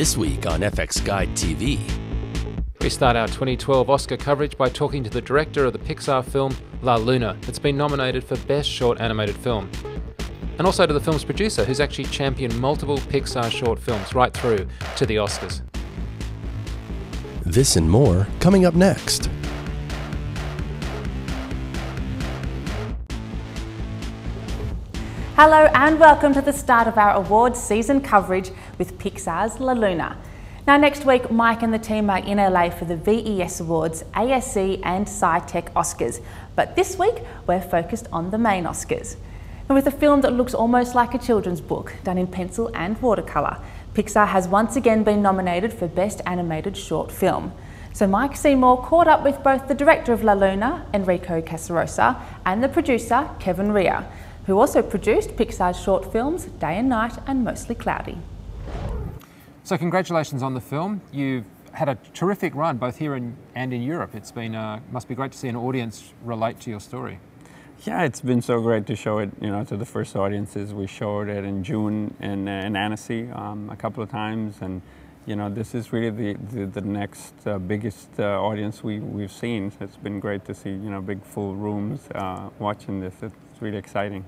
This week on FX Guide TV. We start our 2012 Oscar coverage by talking to the director of the Pixar film La Luna, that's been nominated for Best Short Animated Film. And also to the film's producer, who's actually championed multiple Pixar short films right through to the Oscars. This and more coming up next. Hello and welcome to the start of our awards season coverage with Pixar's La Luna. Now next week, Mike and the team are in LA for the VES Awards, ASC and SciTech Oscars. But this week, we're focused on the main Oscars. And with a film that looks almost like a children's book, done in pencil and watercolour, Pixar has once again been nominated for Best Animated Short Film. So Mike Seymour caught up with both the director of La Luna, Enrico Casarosa, and the producer, Kevin Reher who also produced Pixar's short films Day and Night and Mostly Cloudy. So congratulations on the film. You've had a terrific run both here in, and in Europe. It's been uh, must be great to see an audience relate to your story. Yeah, it's been so great to show it, you know, to the first audiences. We showed it in June in, uh, in Annecy um, a couple of times, and you know, this is really the the, the next uh, biggest uh, audience we we've seen. It's been great to see, you know, big full rooms uh, watching this. It's really exciting.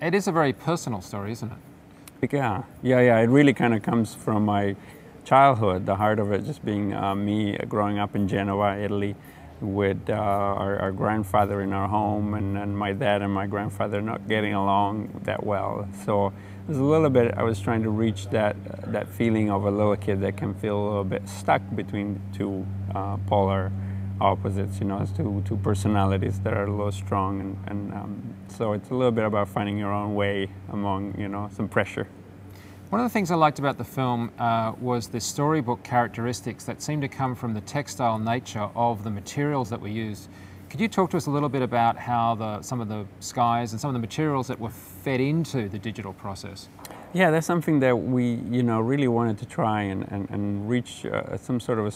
It is a very personal story, isn't it? Yeah, yeah, yeah. It really kind of comes from my childhood, the heart of it just being uh, me growing up in Genoa, Italy, with uh, our, our, grandfather in our home and, and, my dad and my grandfather not getting along that well. So it was a little bit, I was trying to reach that, uh, that feeling of a little kid that can feel a little bit stuck between two uh, polar opposites, you know, as two, two personalities that are a little strong. And, and um, so it's a little bit about finding your own way among, you know, some pressure. One of the things I liked about the film uh, was the storybook characteristics that seem to come from the textile nature of the materials that were used. Could you talk to us a little bit about how the, some of the skies and some of the materials that were fed into the digital process? Yeah, that's something that we, you know, really wanted to try and, and, and reach uh, some sort of a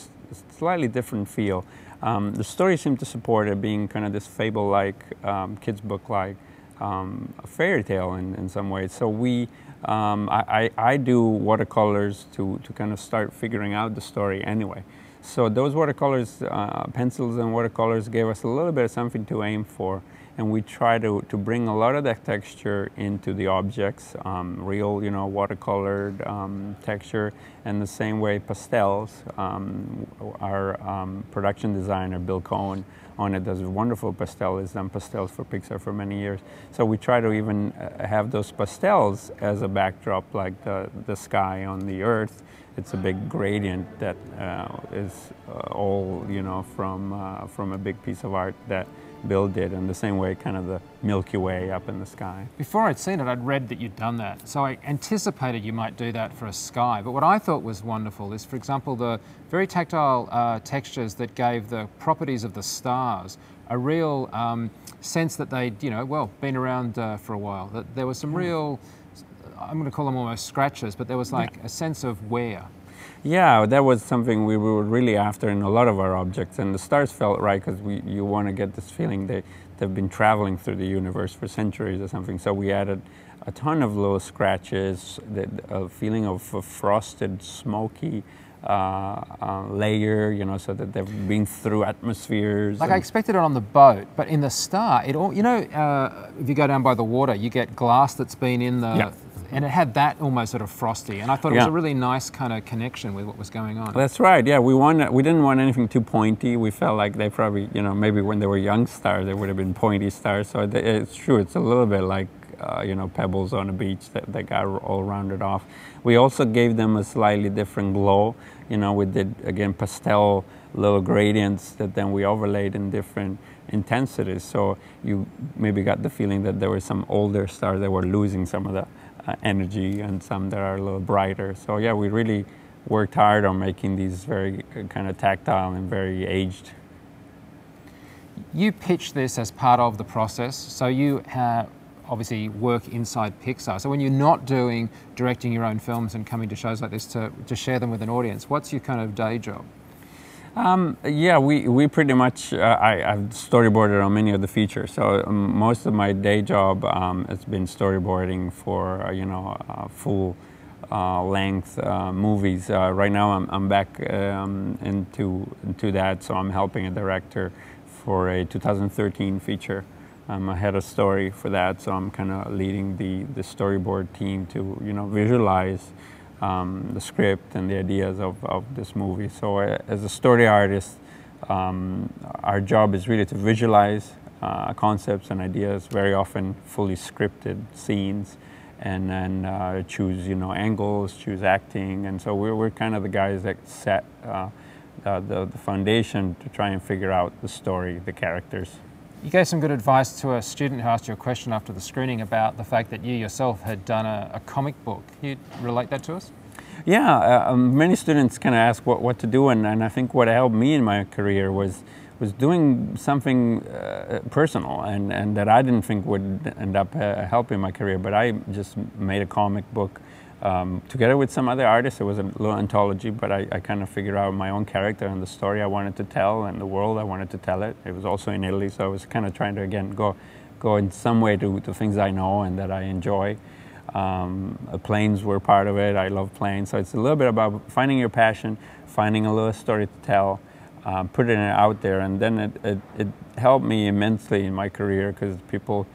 slightly different feel. Um, the story seemed to support it being kind of this fable-like, um, kids book-like, um, fairy tale in, in some ways. So we, um, I, I, I, do watercolors to, to kind of start figuring out the story anyway. So those watercolors, uh, pencils and watercolors gave us a little bit of something to aim for and we try to, to bring a lot of that texture into the objects, um, real, you know, watercolored um, texture, and the same way pastels. Um, our um, production designer, Bill Cone, on it does wonderful pastels, He's done pastels for Pixar for many years. So we try to even uh, have those pastels as a backdrop, like the, the sky on the earth. It's a big gradient that uh, is uh, all, you know, from, uh, from a big piece of art that Bill did in the same way, kind of the Milky Way up in the sky. Before I'd seen it, I'd read that you'd done that. So I anticipated you might do that for a sky. But what I thought was wonderful is, for example, the very tactile uh, textures that gave the properties of the stars a real um, sense that they'd, you know, well, been around uh, for a while. That there was some hmm. real, I'm going to call them almost scratches, but there was like a sense of wear. Yeah, that was something we were really after in a lot of our objects, and the stars felt right because we you want to get this feeling they they've been traveling through the universe for centuries or something. So we added a ton of little scratches, the, a feeling of a frosted, smoky. Uh, uh, layer, you know, so that they've been through atmospheres. Like I expected it on the boat, but in the star, it all, you know, uh, if you go down by the water, you get glass that's been in the and it had that almost sort of frosty, and I thought it yeah. was a really nice kind of connection with what was going on. That's right. Yeah, we wanted, we didn't want anything too pointy. We felt like they probably, you know, maybe when they were young stars, they would have been pointy stars. So it's true. It's a little bit like uh, you know pebbles on a beach that, that got all rounded off. We also gave them a slightly different glow. You know, we did again pastel little gradients that then we overlaid in different intensities. So you maybe got the feeling that there were some older stars that were losing some of the energy and some that are a little brighter. So yeah, we really worked hard on making these very uh, kind of tactile and very aged. You pitched this as part of the process, so you obviously work inside Pixar. So when you're not doing directing your own films and coming to shows like this to, to share them with an audience, what's your kind of day job? Um, yeah, we, we pretty much, uh, I, have storyboarded on many of the features. So um, most of my day job um, has been storyboarding for, uh, you know, uh, full uh, length uh, movies. Uh, right now, I'm, I'm back um, into into that, so I'm helping a director for a 2013 feature. I'm a head of story for that, so I'm kind of leading the the storyboard team to you know visualize um, the script and the ideas of, of this movie. So uh, as a story artist, um, our job is really to visualize uh, concepts and ideas, very often fully scripted scenes, and then uh, choose you know angles, choose acting, and so we're, we're kind of the guys that set uh, the, the foundation to try and figure out the story, the characters. You gave some good advice to a student who asked you a question after the screening about the fact that you yourself had done a, a comic book. Can you relate that to us? Yeah, uh, um, many students kind of ask what, what to do, and, and I think what helped me in my career was was doing something uh, personal and, and that I didn't think would end up uh, helping my career, but I just made a comic book um, together with some other artists. It was a little anthology, but I, I kind of figured out my own character and the story I wanted to tell and the world I wanted to tell it. It was also in Italy, so I was kind of trying to, again, go, go in some way to, to things I know and that I enjoy. Um, planes were part of it. I love planes. So it's a little bit about finding your passion, finding a little story to tell, uh, putting it out there. And then it, it, it helped me immensely in my career because people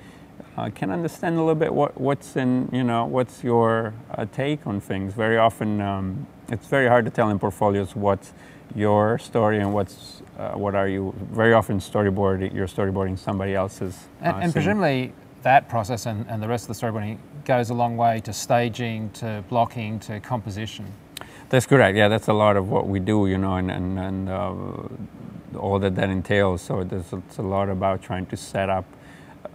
uh, can understand a little bit what, what's in, you know, what's your uh, take on things. Very often um, it's very hard to tell in portfolios what's your story and what's, uh, what are you, very often storyboarding, you're storyboarding somebody else's. and, uh, and presumably that process and, and the rest of the storyboarding goes a long way to staging, to blocking, to composition. That's correct. Yeah, that's a lot of what we do, you know, and and, and uh, all that that entails. So there's it's a lot about trying to set up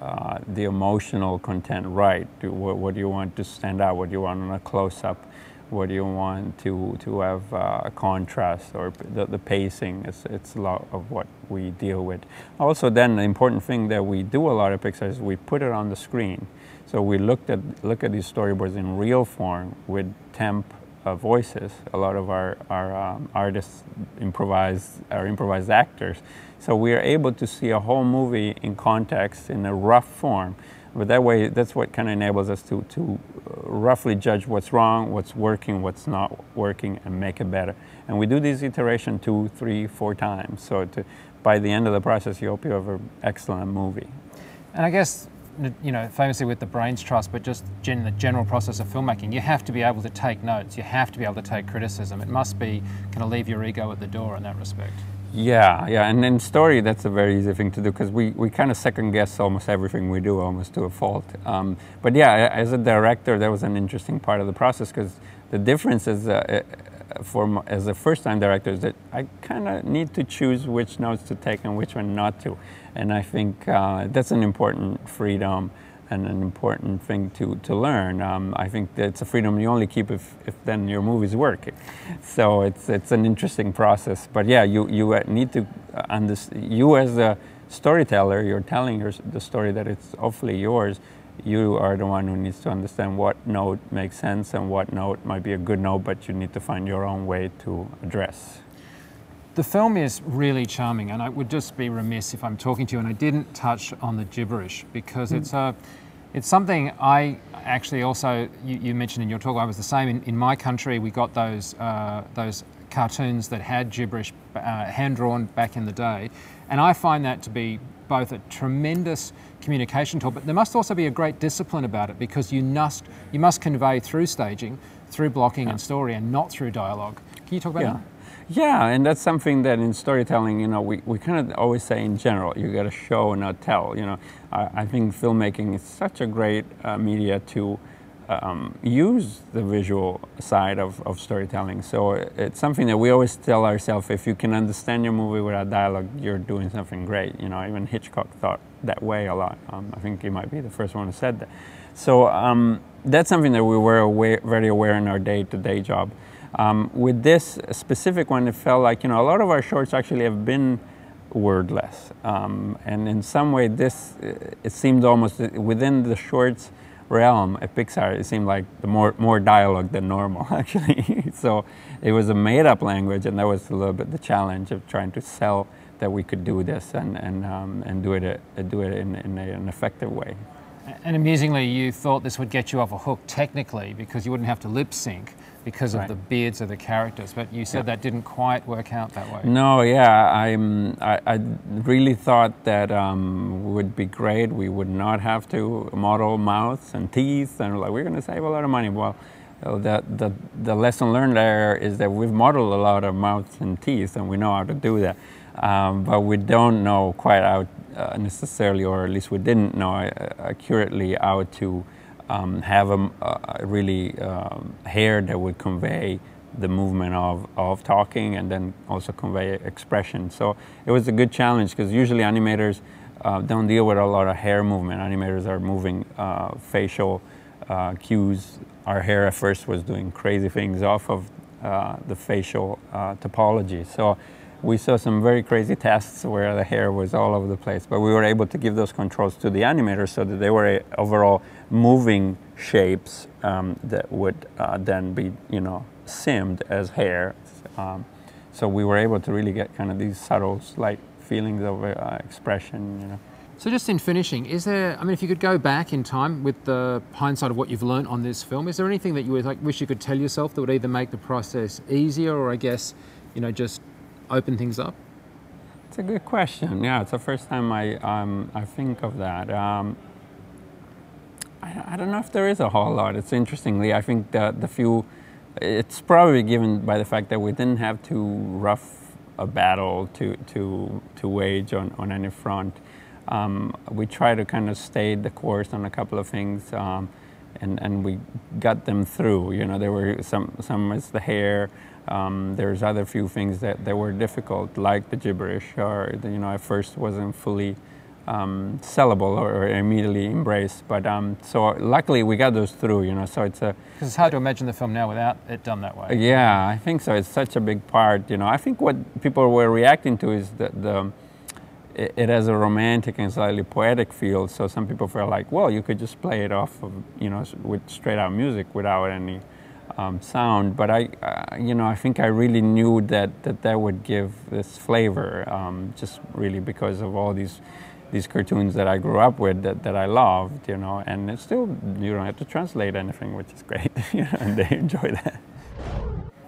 uh, the emotional content right. Do, what, what, do you want to stand out? What do you want on a close up? What do you want to to have uh, contrast or the, the pacing? It's it's a lot of what we deal with. Also, then the important thing that we do a lot of Pixar is we put it on the screen. So we looked at look at these storyboards in real form with temp uh, voices. A lot of our, our um, artists improvise, are improvised actors. So we are able to see a whole movie in context in a rough form. But that way, that's what kind of enables us to, to uh, roughly judge what's wrong, what's working, what's not working, and make it better. And we do this iteration two, three, four times. So to, by the end of the process, you hope you have an excellent movie. And I guess you know, famously with the Brains Trust, but just gen the general process of filmmaking, you have to be able to take notes. You have to be able to take criticism. It must be kind of leave your ego at the door in that respect. Yeah, yeah, and in story, that's a very easy thing to do because we, we kind of second guess almost everything we do, almost to a fault. Um, but yeah, as a director, that was an interesting part of the process because the difference is, uh, uh, for as a first-time director, is that I kind of need to choose which notes to take and which one not to. And I think uh, that's an important freedom and an important thing to, to learn. Um, I think that's a freedom you only keep if, if then your movies work. So it's, it's an interesting process. But yeah, you, you uh, need to understand, you as a storyteller, you're telling your, the story that it's hopefully yours. You are the one who needs to understand what note makes sense and what note might be a good note, but you need to find your own way to address. The film is really charming, and I would just be remiss if I'm talking to you and I didn't touch on the gibberish because mm. it's a, it's something I actually also you, you, mentioned in your talk. I was the same in, in my country. We got those uh, those cartoons that had gibberish uh, hand drawn back in the day, and I find that to be both a tremendous communication tool, but there must also be a great discipline about it because you must you must convey through staging, through blocking yeah. and story, and not through dialogue. Can you talk about yeah. that? Yeah, and that's something that in storytelling, you know, we, we kind of always say in general, you got to show and not tell. You know, I, I think filmmaking is such a great uh, media to um, use the visual side of, of storytelling. So it's something that we always tell ourselves, if you can understand your movie without dialogue, you're doing something great. You know, even Hitchcock thought that way a lot. Um, I think he might be the first one who said that. So um, that's something that we were aware, very aware in our day-to-day -day job. Um, with this specific one, it felt like, you know, a lot of our shorts actually have been wordless. Um, and in some way, this, it seemed almost within the shorts realm at Pixar, it seemed like the more, more dialogue than normal, actually. so it was a made up language, and that was a little bit the challenge of trying to sell that we could do this and, and, um, and do it, uh, do it in, in a, an effective way. And amusingly, you thought this would get you off a hook technically because you wouldn't have to lip sync because of Right. the beards of the characters. But you said that didn't quite work out that way. No, yeah, I'm. I, I really thought that um, would be great. We would not have to model mouths and teeth, and like we're going to save a lot of money. Well, the, the the lesson learned there is that we've modeled a lot of mouths and teeth, and we know how to do that. Um, but we don't know quite how uh, necessarily, or at least we didn't know uh, accurately how to um, have a, a really um, hair that would convey the movement of, of talking and then also convey expression. So it was a good challenge because usually animators uh, don't deal with a lot of hair movement. Animators are moving uh, facial uh, cues. Our hair at first was doing crazy things off of uh, the facial uh, topology. So we saw some very crazy tests where the hair was all over the place, but we were able to give those controls to the animators so that they were uh, overall moving shapes um, that would uh, then be, you know, simmed as hair. Um, so we were able to really get kind of these subtle, slight feelings of uh, expression, you know. So just in finishing, is there? I mean, if you could go back in time with the hindsight of what you've learned on this film, is there anything that you would like wish you could tell yourself that would either make the process easier, or I guess, you know, just open things up? It's a good question. Yeah, it's the first time I um, I think of that. Um, I, I don't know if there is a whole lot. It's interestingly, I think that the few, it's probably given by the fact that we didn't have to rough a battle to to to wage on on any front. Um, we try to kind of stay the course on a couple of things. Um, and, and we got them through. You know, there were some some is the hair. Um, there's other few things that, that were difficult, like the gibberish, or you know, at first wasn't fully um, sellable or, immediately embraced. But um, so luckily we got those through. You know, so it's a Because it's hard to imagine the film now without it done that way. yeah, I think so. It's such a big part. You know, I think what people were reacting to is that the it, it has a romantic and slightly poetic feel. So some people feel like, well, you could just play it off of you know with straight out music without any um, sound. But I, uh, you know, I think I really knew that that that would give this flavor, um, just really because of all these. These cartoons that I grew up with that, that I loved, you know, and it's still you don't have to translate anything, which is great, you know, and they enjoy that.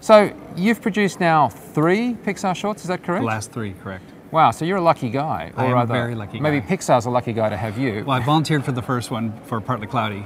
So you've produced now three Pixar shorts. Is that correct? The last three, correct. Wow. So you're a lucky guy, I or am a rather, very lucky maybe guy. Pixar's a lucky guy to have you. Well, I volunteered for the first one for Partly Cloudy.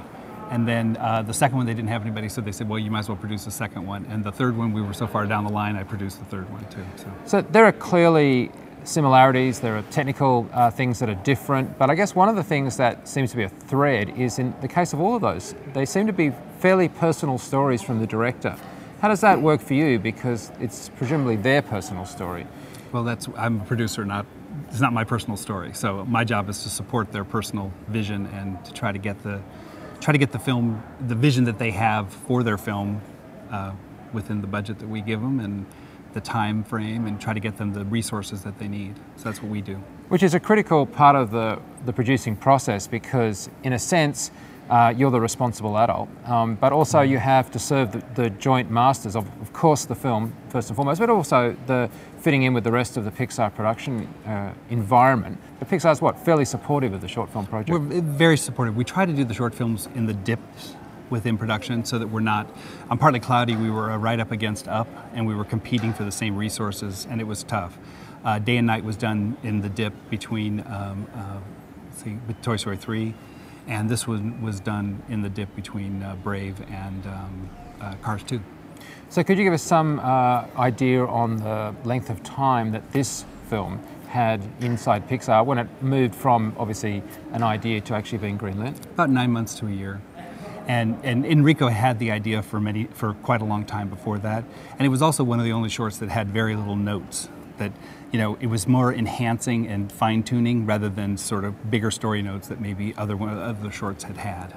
And then uh, the second one, they didn't have anybody, so they said, well, you might as well produce the second one. And the third one, we were so far down the line, I produced the third one too. So. So there are clearly similarities, there are technical uh, things that are different, but I guess one of the things that seems to be a thread is in the case of all of those, they seem to be fairly personal stories from the director. How does that work for you? Because it's presumably their personal story. Well, that's I'm a producer, not it's not my personal story. So my job is to support their personal vision and to try to get the try to get the film, the vision that they have for their film, uh, within the budget that we give them and the time frame, and try to get them the resources that they need. So that's what we do. Which is a critical part of the, the producing process because, in a sense, uh, you're the responsible adult, um, but also you have to serve the, the joint masters of, of course, the film first and foremost, but also the fitting in with the rest of the Pixar production uh, environment. But Pixar's what fairly supportive of the short film project. We're very supportive. We try to do the short films in the dips within production so that we're not on partly cloudy we were uh, right up against up and we were competing for the same resources and it was tough uh, day and night was done in the dip between um, uh, see, toy story 3 and this one was done in the dip between uh, brave and um, uh, cars 2 So, could you give us some uh, idea on the length of time that this film had inside Pixar when it moved from obviously an idea to actually being greenlit? about nine months to a year. And, and Enrico had the idea for many for quite a long time before that, and it was also one of the only shorts that had very little notes. That you know, it was more enhancing and fine tuning rather than sort of bigger story notes that maybe other one other shorts had had.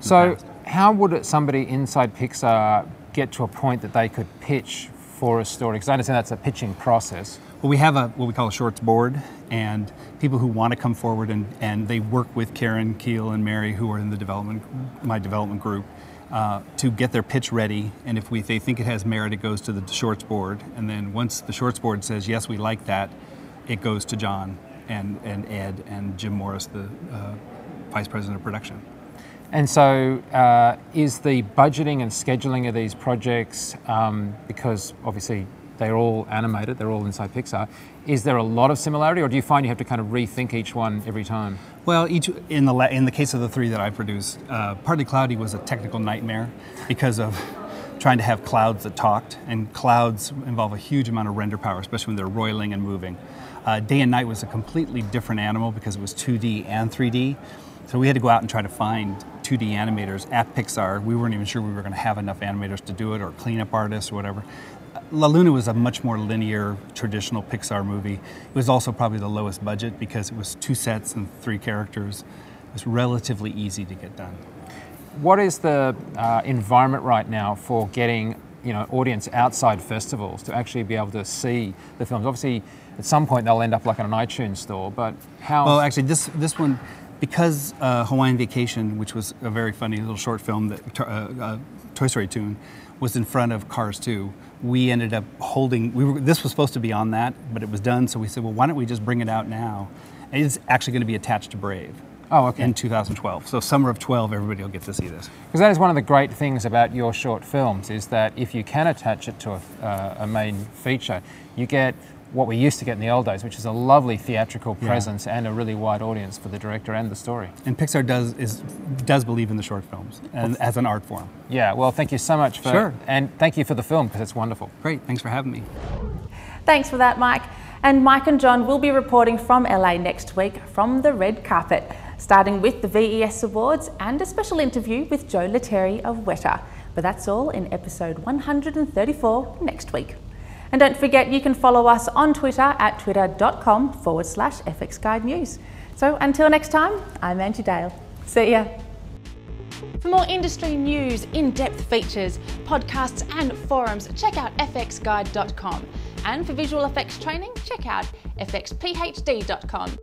So, how would it, somebody inside Pixar get to a point that they could pitch for a story? Because I understand that's a pitching process. Well, we have a what we call a shorts board, and people who want to come forward and, and they work with Karen Keel and Mary, who are in the development my development group, uh, to get their pitch ready. And if we they think it has merit, it goes to the shorts board, and then once the shorts board says yes, we like that, it goes to John and and Ed and Jim Morris, the uh, vice president of production. And so, uh, is the budgeting and scheduling of these projects, um, because obviously they're all animated, they're all inside Pixar, is there a lot of similarity, or do you find you have to kind of rethink each one every time? Well, each in the in the case of the three that I produced, uh, Partly Cloudy was a technical nightmare because of trying to have clouds that talked, and clouds involve a huge amount of render power, especially when they're roiling and moving. Uh, Day and Night was a completely different animal because it was 2D and 3D. So we had to go out and try to find 2D animators at Pixar. We weren't even sure we were going to have enough animators to do it, or cleanup artists, or whatever. La Luna was a much more linear, traditional Pixar movie. It was also probably the lowest budget because it was two sets and three characters. It was relatively easy to get done. What is the uh, environment right now for getting you know audience outside festivals to actually be able to see the films? Obviously, at some point they'll end up like in an iTunes store, but how? Well, actually, this this one because uh, Hawaiian Vacation, which was a very funny little short film that uh, uh, Toy Story Toon, was in front of Cars 2. We ended up holding. We were, this was supposed to be on that, but it was done. So we said, well, why don't we just bring it out now? And it's actually going to be attached to Brave. Oh, okay. In 2012. So summer of 12, everybody will get to see this. Because that is one of the great things about your short films is that if you can attach it to a, uh, a main feature, you get what we used to get in the old days, which is a lovely theatrical presence yeah. and a really wide audience for the director and the story. And Pixar does is does believe in the short films and as an art form. Yeah, well, thank you so much for sure. and thank you for the film because it's wonderful. Great, thanks for having me. Thanks for that, Mike. And Mike and John will be reporting from LA next week from the red carpet, starting with the VES Awards and a special interview with Joe Letteri of Weta. But that's all in episode 134 next week. And don't forget, you can follow us on Twitter at twitter.com forward slash FX Guide News. So until next time, I'm Angie Dale. See ya. For more industry news, in depth features, podcasts, and forums, check out fxguide.com. And for visual effects training, check out fxphd.com.